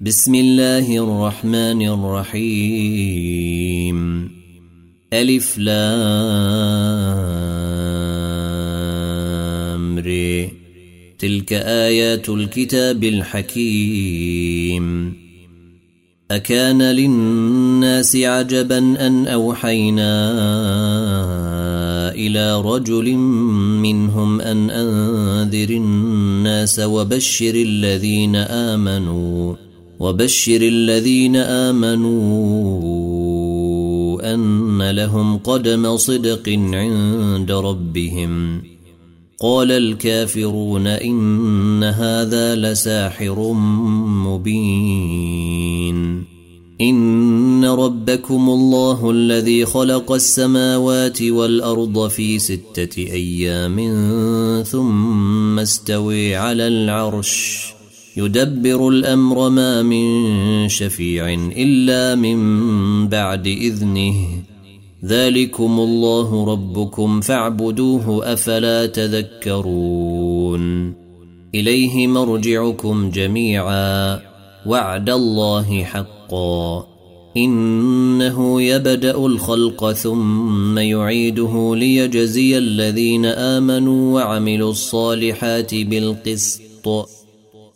بسم الله الرحمن الرحيم. ألف لام ري تلك آيات الكتاب الحكيم. أكان للناس عجبا أن أوحينا إلى رجل منهم أن أنذر الناس وبشر الذين آمنوا. وبشر الذين آمنوا أن لهم قدم صدق عند ربهم. قال الكافرون إن هذا لساحر مبين. إن ربكم الله الذي خلق السماوات والأرض في ستة أيام ثم استوي على العرش. يدبر الأمر ما من شفيع إلا من بعد إذنه. ذلكم الله ربكم فاعبدوه أفلا تذكرون. إليه مرجعكم جميعا. وعد الله حقا. إنه يبدأ الخلق ثم يعيده ليجزي الذين آمنوا وعملوا الصالحات بالقسط.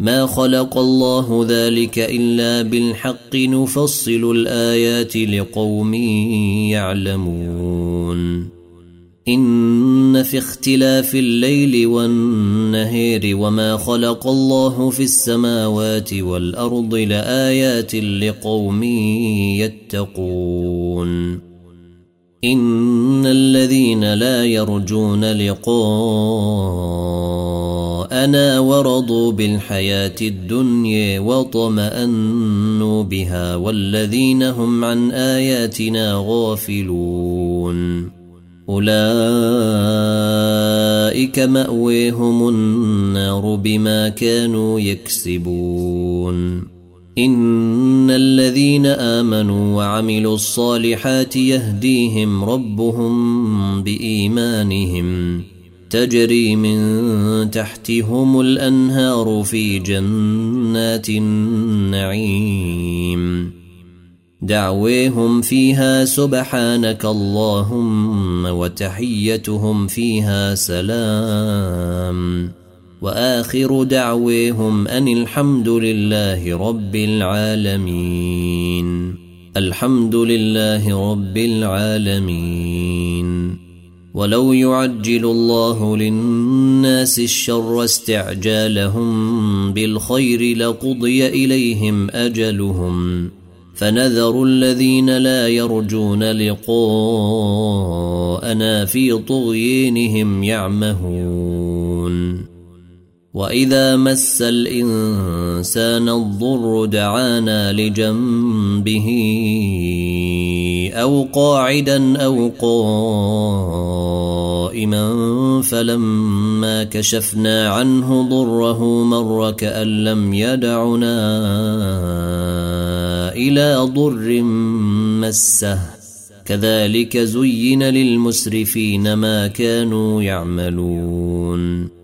ما خلق الله ذلك الا بالحق نفصل الايات لقوم يعلمون. ان في اختلاف الليل والنهير وما خلق الله في السماوات والارض لايات لقوم يتقون. ان الذين لا يرجون لقاءنا ورضوا بالحياة الدنيا وطمانوا بها والذين هم عن آياتنا غافلون. أولئك ماويهم النار بما كانوا يكسبون. إن الذين آمنوا وعملوا الصالحات يهديهم ربهم بإيمانهم. تجري من تحتهم الأنهار في جنات النعيم. دعويهم فيها سبحانك اللهم وتحيتهم فيها سلام. وآخر دعويهم أن الحمد لله رب العالمين. الحمد لله رب العالمين. ولو يعجل الله للناس الشر استعجالهم بالخير لقضي إليهم أجلهم فنذر الذين لا يرجون لقاءنا في طغيانهم يعمهون وإذا مس الإنسان الضر دعانا لجنبه أو قاعدا أو قائما فلما كشفنا عنه ضره مر كأن لم يدعنا إلى ضر مسه. كذلك زين للمسرفين ما كانوا يعملون.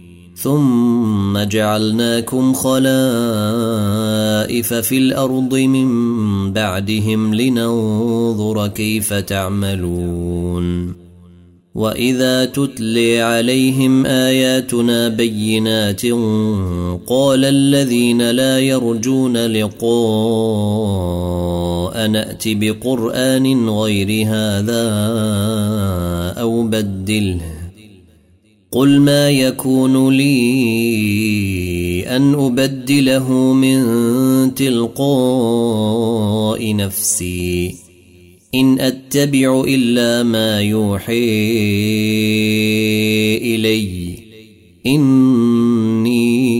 ثم جعلناكم خلائف في الأرض من بعدهم لننظر كيف تعملون. وإذا تتلي عليهم آياتنا بينات قال الذين لا يرجون لقاء نأت بقرآن غير هذا أو بدله. قل ما يكون لي أن أبدله من تلقاء نفسي. إن أتبع إلا ما يوحي إلي. إني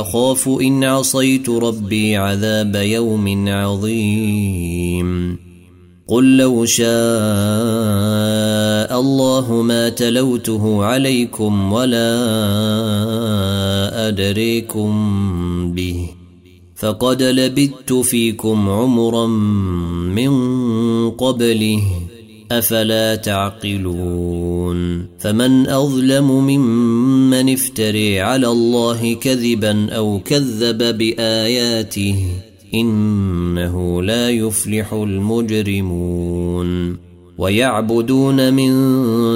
أخاف إن عصيت ربي عذاب يوم عظيم. قل لو شاء الله ما تلوته عليكم ولا أدريكم به فقد لبثت فيكم عمرا من قبله أفلا تعقلون فمن أظلم ممن افتري على الله كذبا أو كذب بآياته إنه لا يفلح المجرمون. ويعبدون من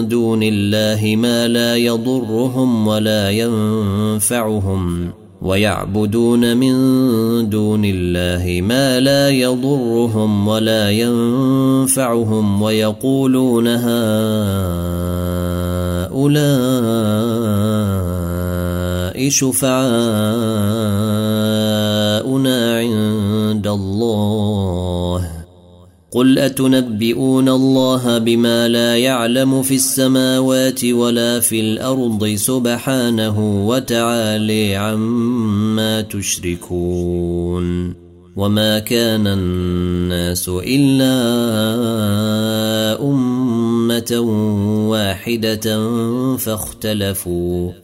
دون الله ما لا يضرهم ولا ينفعهم. ويعبدون من دون الله ما لا يضرهم ولا ينفعهم. ويقولون هؤلاء شفعاؤنا عند الله. قل أتنبئون الله بما لا يعلم في السماوات ولا في الأرض سبحانه وتعالي عما تشركون. وما كان الناس إلا أمة واحدة فاختلفوا.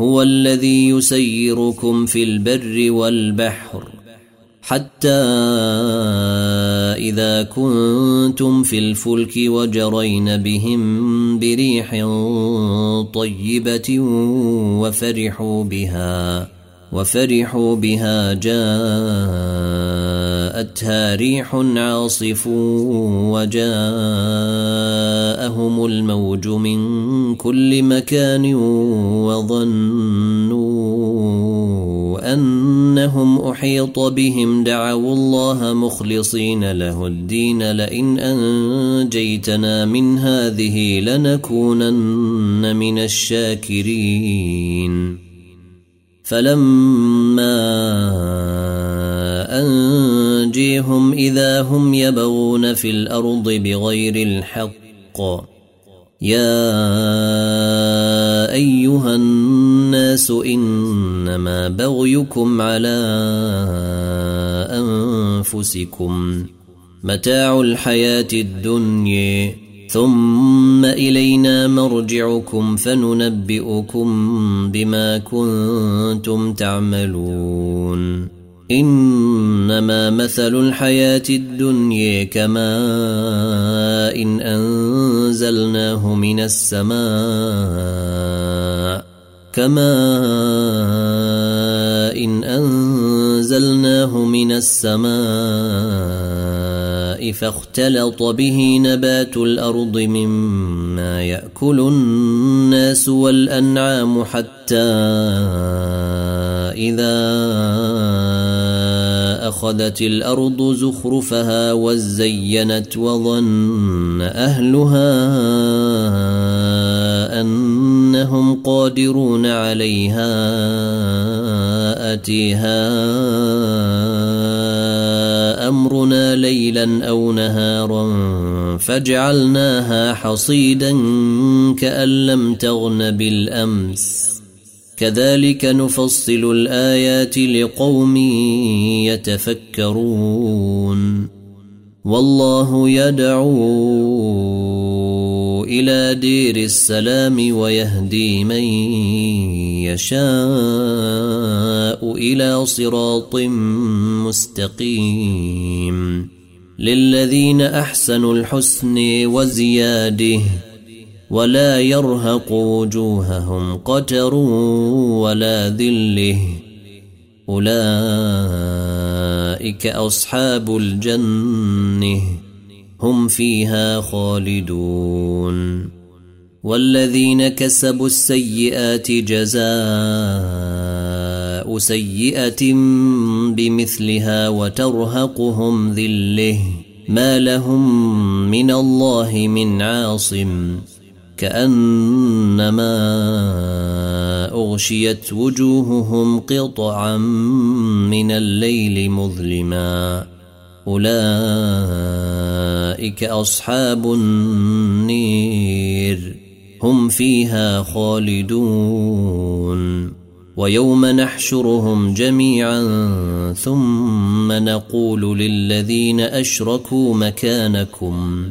هو الذي يسيركم في البر والبحر حتى إذا كنتم في الفلك وجرين بهم بريح طيبة وفرحوا بها وفرحوا بها جاءتها ريح عاصف وجاءهم الموج من كل مكان وظنوا أنهم أحيط بهم. دعوا الله مخلصين له الدين. لئن أنجيتنا من هذه لنكونن من الشاكرين. فلما أنجيهم إذا هم يبغون في الأرض بغير الحق. يا أيها الناس إنما بغيكم على أنفسكم. متاع الحياة الدنيا. ثم إلينا مرجعكم فننبئكم بما كنتم تعملون. إنما مثل الحياة الدنيا كماء إن أنزلناه من السماء. كماء إن أنزلناه من السماء. فاختلط به نبات الأرض مما يأكل الناس والأنعام حتى إذا أخذت الأرض زخرفها وزينت وظن أهلها أنهم قادرون عليها أتيها أمرنا ليلا أو نهارا فجعلناها حصيدا كأن لم تغن بالأمس كذلك نفصل الآيات لقوم يتفكرون. والله يدعو إلى دير السلام ويهدي من يشاء إلى صراط مستقيم. للذين أحسنوا الحسن وزياده ولا يرهق وجوههم قتر ولا ذله. أولئك أصحاب الجنة. هم فيها خالدون. والذين كسبوا السيئات جزاء سيئة بمثلها وترهقهم ذله. ما لهم من الله من عاصم. كأنما أغشيت وجوههم قطعا من الليل مظلما. أولئك أصحاب النير. هم فيها خالدون. ويوم نحشرهم جميعا ثم نقول للذين أشركوا مكانكم.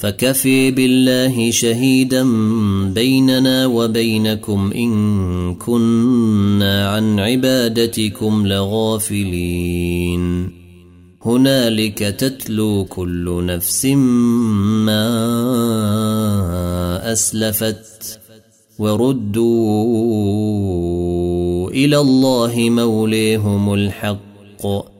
فكفي بالله شهيدا بيننا وبينكم إن كنا عن عبادتكم لغافلين. هنالك تتلو كل نفس ما أسلفت وردوا إلى الله موليهم الحق.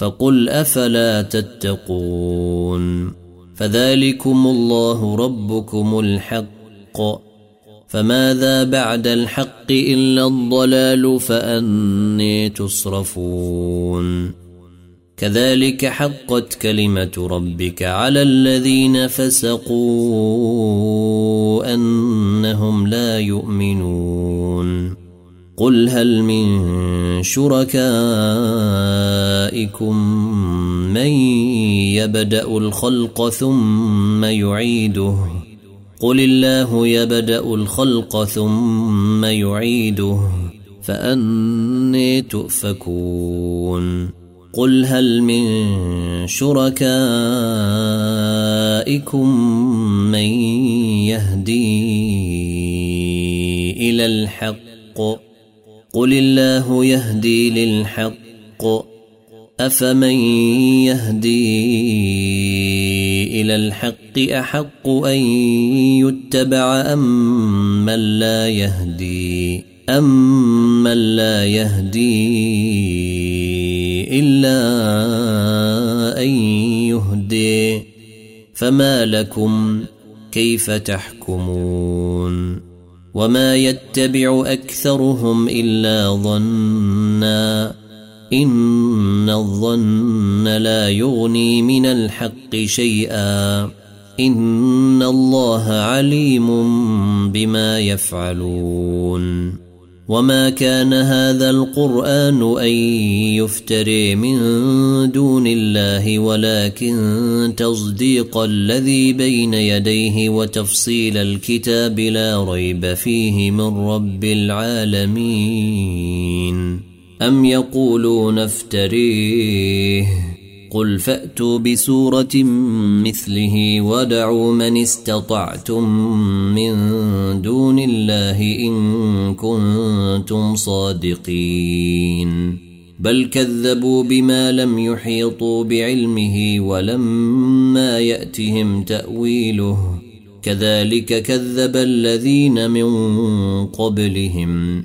فقل أفلا تتقون فذلكم الله ربكم الحق فماذا بعد الحق إلا الضلال فأني تصرفون كذلك حقت كلمة ربك على الذين فسقوا أنهم لا يؤمنون قل هل من شركائكم من يبدأ الخلق ثم يعيده؟ قل الله يبدأ الخلق ثم يعيده فأني تؤفكون. قل هل من شركائكم من يهدي إلى الحق؟ قل الله يهدي للحق افمن يهدي إلى الحق احق ان يتبع ام من لا يهدي ام من لا يهدي الا ان يهدي فما لكم كيف تحكمون وما يتبع اكثرهم الا ظنا ان الظن لا يغني من الحق شيئا ان الله عليم بما يفعلون وما كان هذا القران ان يفتري من دون الله ولكن تصديق الذي بين يديه وتفصيل الكتاب لا ريب فيه من رب العالمين ام يقولون افتريه قل فأتوا بسورة مثله ودعوا من استطعتم من دون الله إن كنتم صادقين. بل كذبوا بما لم يحيطوا بعلمه ولما يأتهم تأويله. كذلك كذب الذين من قبلهم.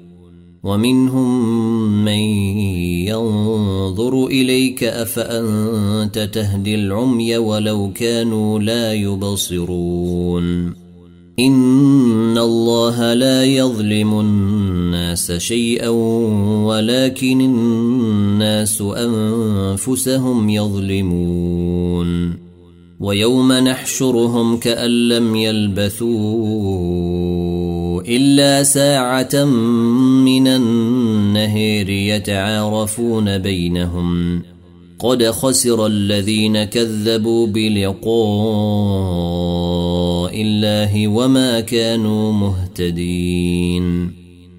ومنهم من ينظر إليك أفأنت تهدي العمي ولو كانوا لا يبصرون. إن الله لا يظلم الناس شيئا ولكن الناس أنفسهم يظلمون. ويوم نحشرهم كأن لم يلبثوا إلا ساعة من النهير يتعارفون بينهم. قد خسر الذين كذبوا بلقاء الله وما كانوا مهتدين.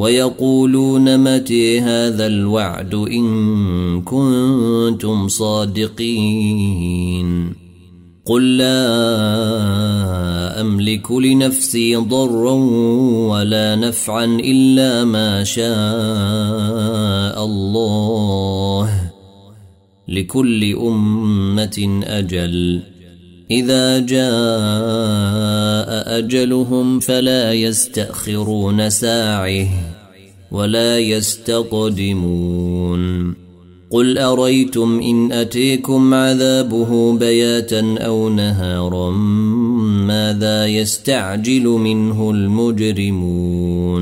ويقولون متى هذا الوعد إن كنتم صادقين قل لا أملك لنفسي ضرا ولا نفعا إلا ما شاء الله لكل أمة أجل إذا جاء أجلهم فلا يستأخرون ساعه ولا يستقدمون. قل أريتم إن أتيكم عذابه بياتا أو نهارا ماذا يستعجل منه المجرمون؟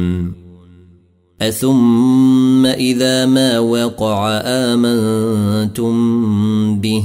أثم إذا ما وقع آمنتم به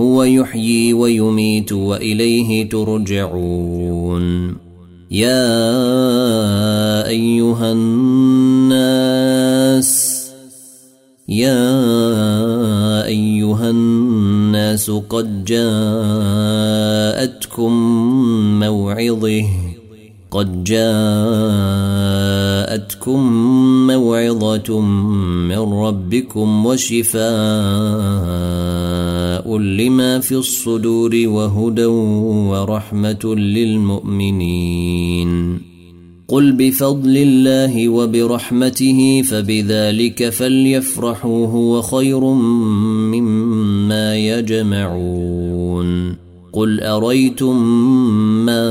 هو يحيي ويميت وإليه ترجعون. يا أيها الناس يا أيها الناس قد جاءتكم موعظة قد جاءتكم موعظة من ربكم وشفاء. لما في الصدور وهدى ورحمة للمؤمنين. قل بفضل الله وبرحمته فبذلك فليفرحوا هو خير مما يجمعون. قل أريتم ما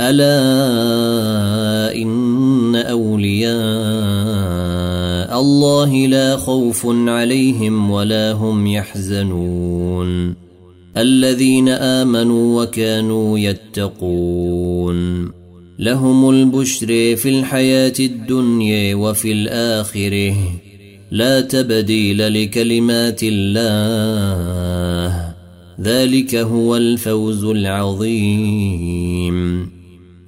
ألا إن أولياء الله لا خوف عليهم ولا هم يحزنون. الذين آمنوا وكانوا يتقون. لهم البشر في الحياة الدنيا وفي الآخرة. لا تبديل لكلمات الله. ذلك هو الفوز العظيم.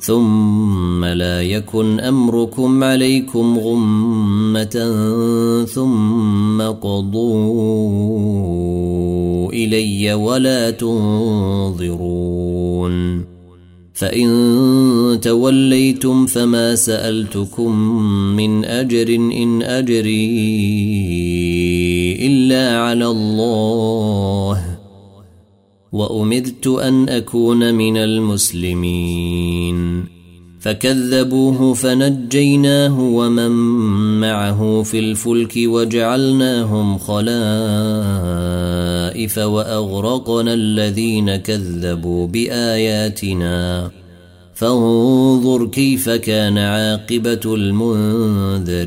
ثم لا يكن أمركم عليكم غمة ثم قضوا إلي ولا تنظرون. فإن توليتم فما سألتكم من أجر إن أجري إلا على الله. وامرت أن أكون من المسلمين. فكذبوه فنجيناه ومن معه في الفلك وجعلناهم خلائف وأغرقنا الذين كذبوا بآياتنا. فانظر كيف كان عاقبة المنذرين.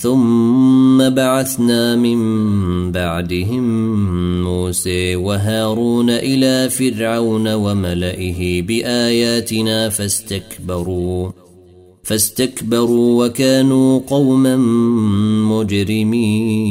ثم بعثنا من بعدهم موسى وهارون إلى فرعون وملئه بآياتنا فاستكبروا فاستكبروا وكانوا قوما مجرمين.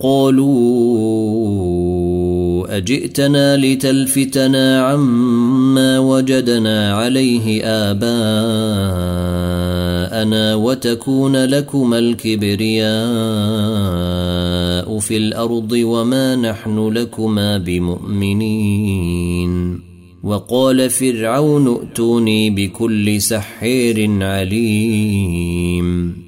قالوا أجئتنا لتلفتنا عما وجدنا عليه آباءنا وتكون لكما الكبرياء في الأرض وما نحن لكما بمؤمنين. وقال فرعون ائتوني بكل سحير عليم.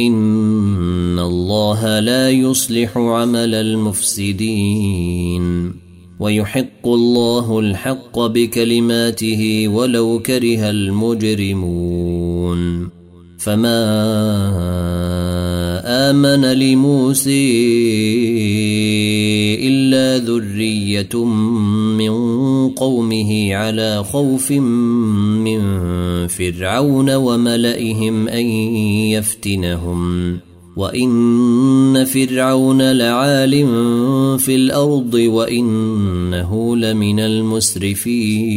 ان الله لا يصلح عمل المفسدين ويحق الله الحق بكلماته ولو كره المجرمون فما امن لموسى ذريه من قومه على خوف من فرعون وملئهم ان يفتنهم وان فرعون لعال في الأرض وانه لمن المسرفين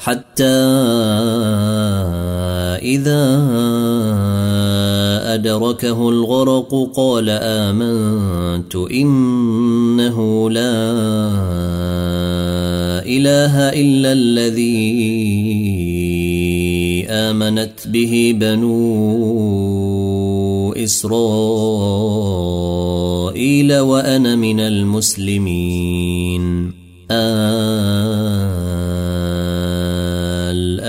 حتى إذا أدركه الغرق قال آمنت إنه لا إله إلا الذي آمنت به بنو إسرائيل وأنا من المسلمين.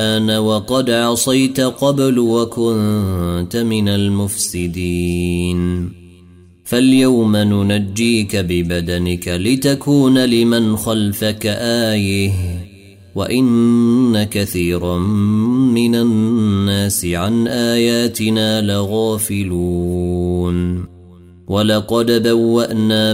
الآن وقد عصيت قبل وكنت من المفسدين. فاليوم ننجيك ببدنك لتكون لمن خلفك آية وإن كثيرا من الناس عن آياتنا لغافلون. ولقد بوأنا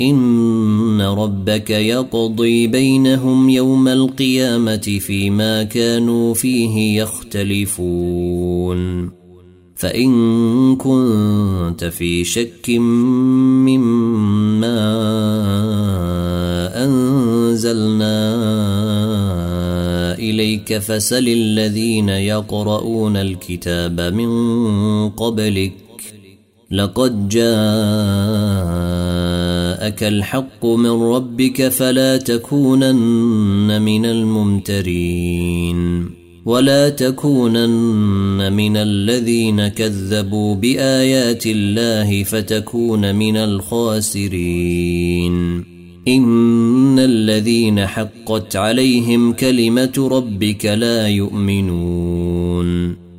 إن ربك يقضي بينهم يوم القيامة فيما كانوا فيه يختلفون فإن كنت في شك مما أنزلنا إليك فسل الذين يقرؤون الكتاب من قبلك لقد جاءك الحق من ربك فلا تكونن من الممترين ولا تكونن من الذين كذبوا بآيات الله فتكون من الخاسرين. إن الذين حقت عليهم كلمة ربك لا يؤمنون.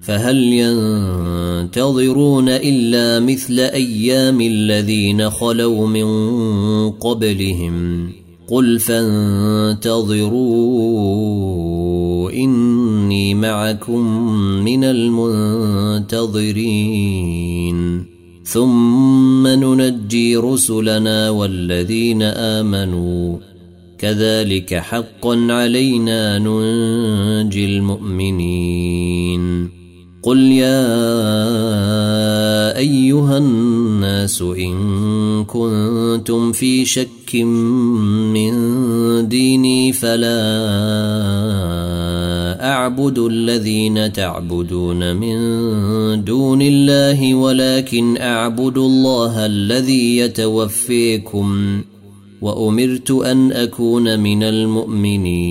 فهل ينتظرون إلا مثل أيام الذين خلوا من قبلهم؟ قل فانتظروا إني معكم من المنتظرين. ثم ننجي رسلنا والذين آمنوا. كذلك حقا علينا ننجي المؤمنين. قل يا ايها الناس ان كنتم في شك من ديني فلا اعبد الذين تعبدون من دون الله ولكن اعبد الله الذي يتوفيكم وامرت ان اكون من المؤمنين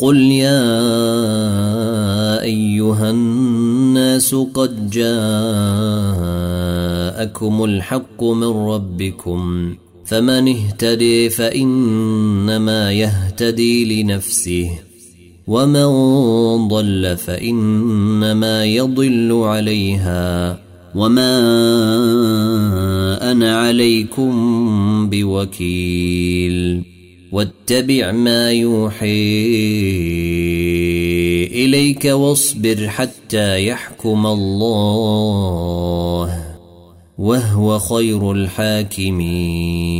قل يا ايها الناس قد جاءكم الحق من ربكم فمن اهتدي فانما يهتدي لنفسه ومن ضل فانما يضل عليها وما أنا عليكم بوكيل واتبع ما يوحي إليك واصبر حتى يحكم الله وهو خير الحاكمين.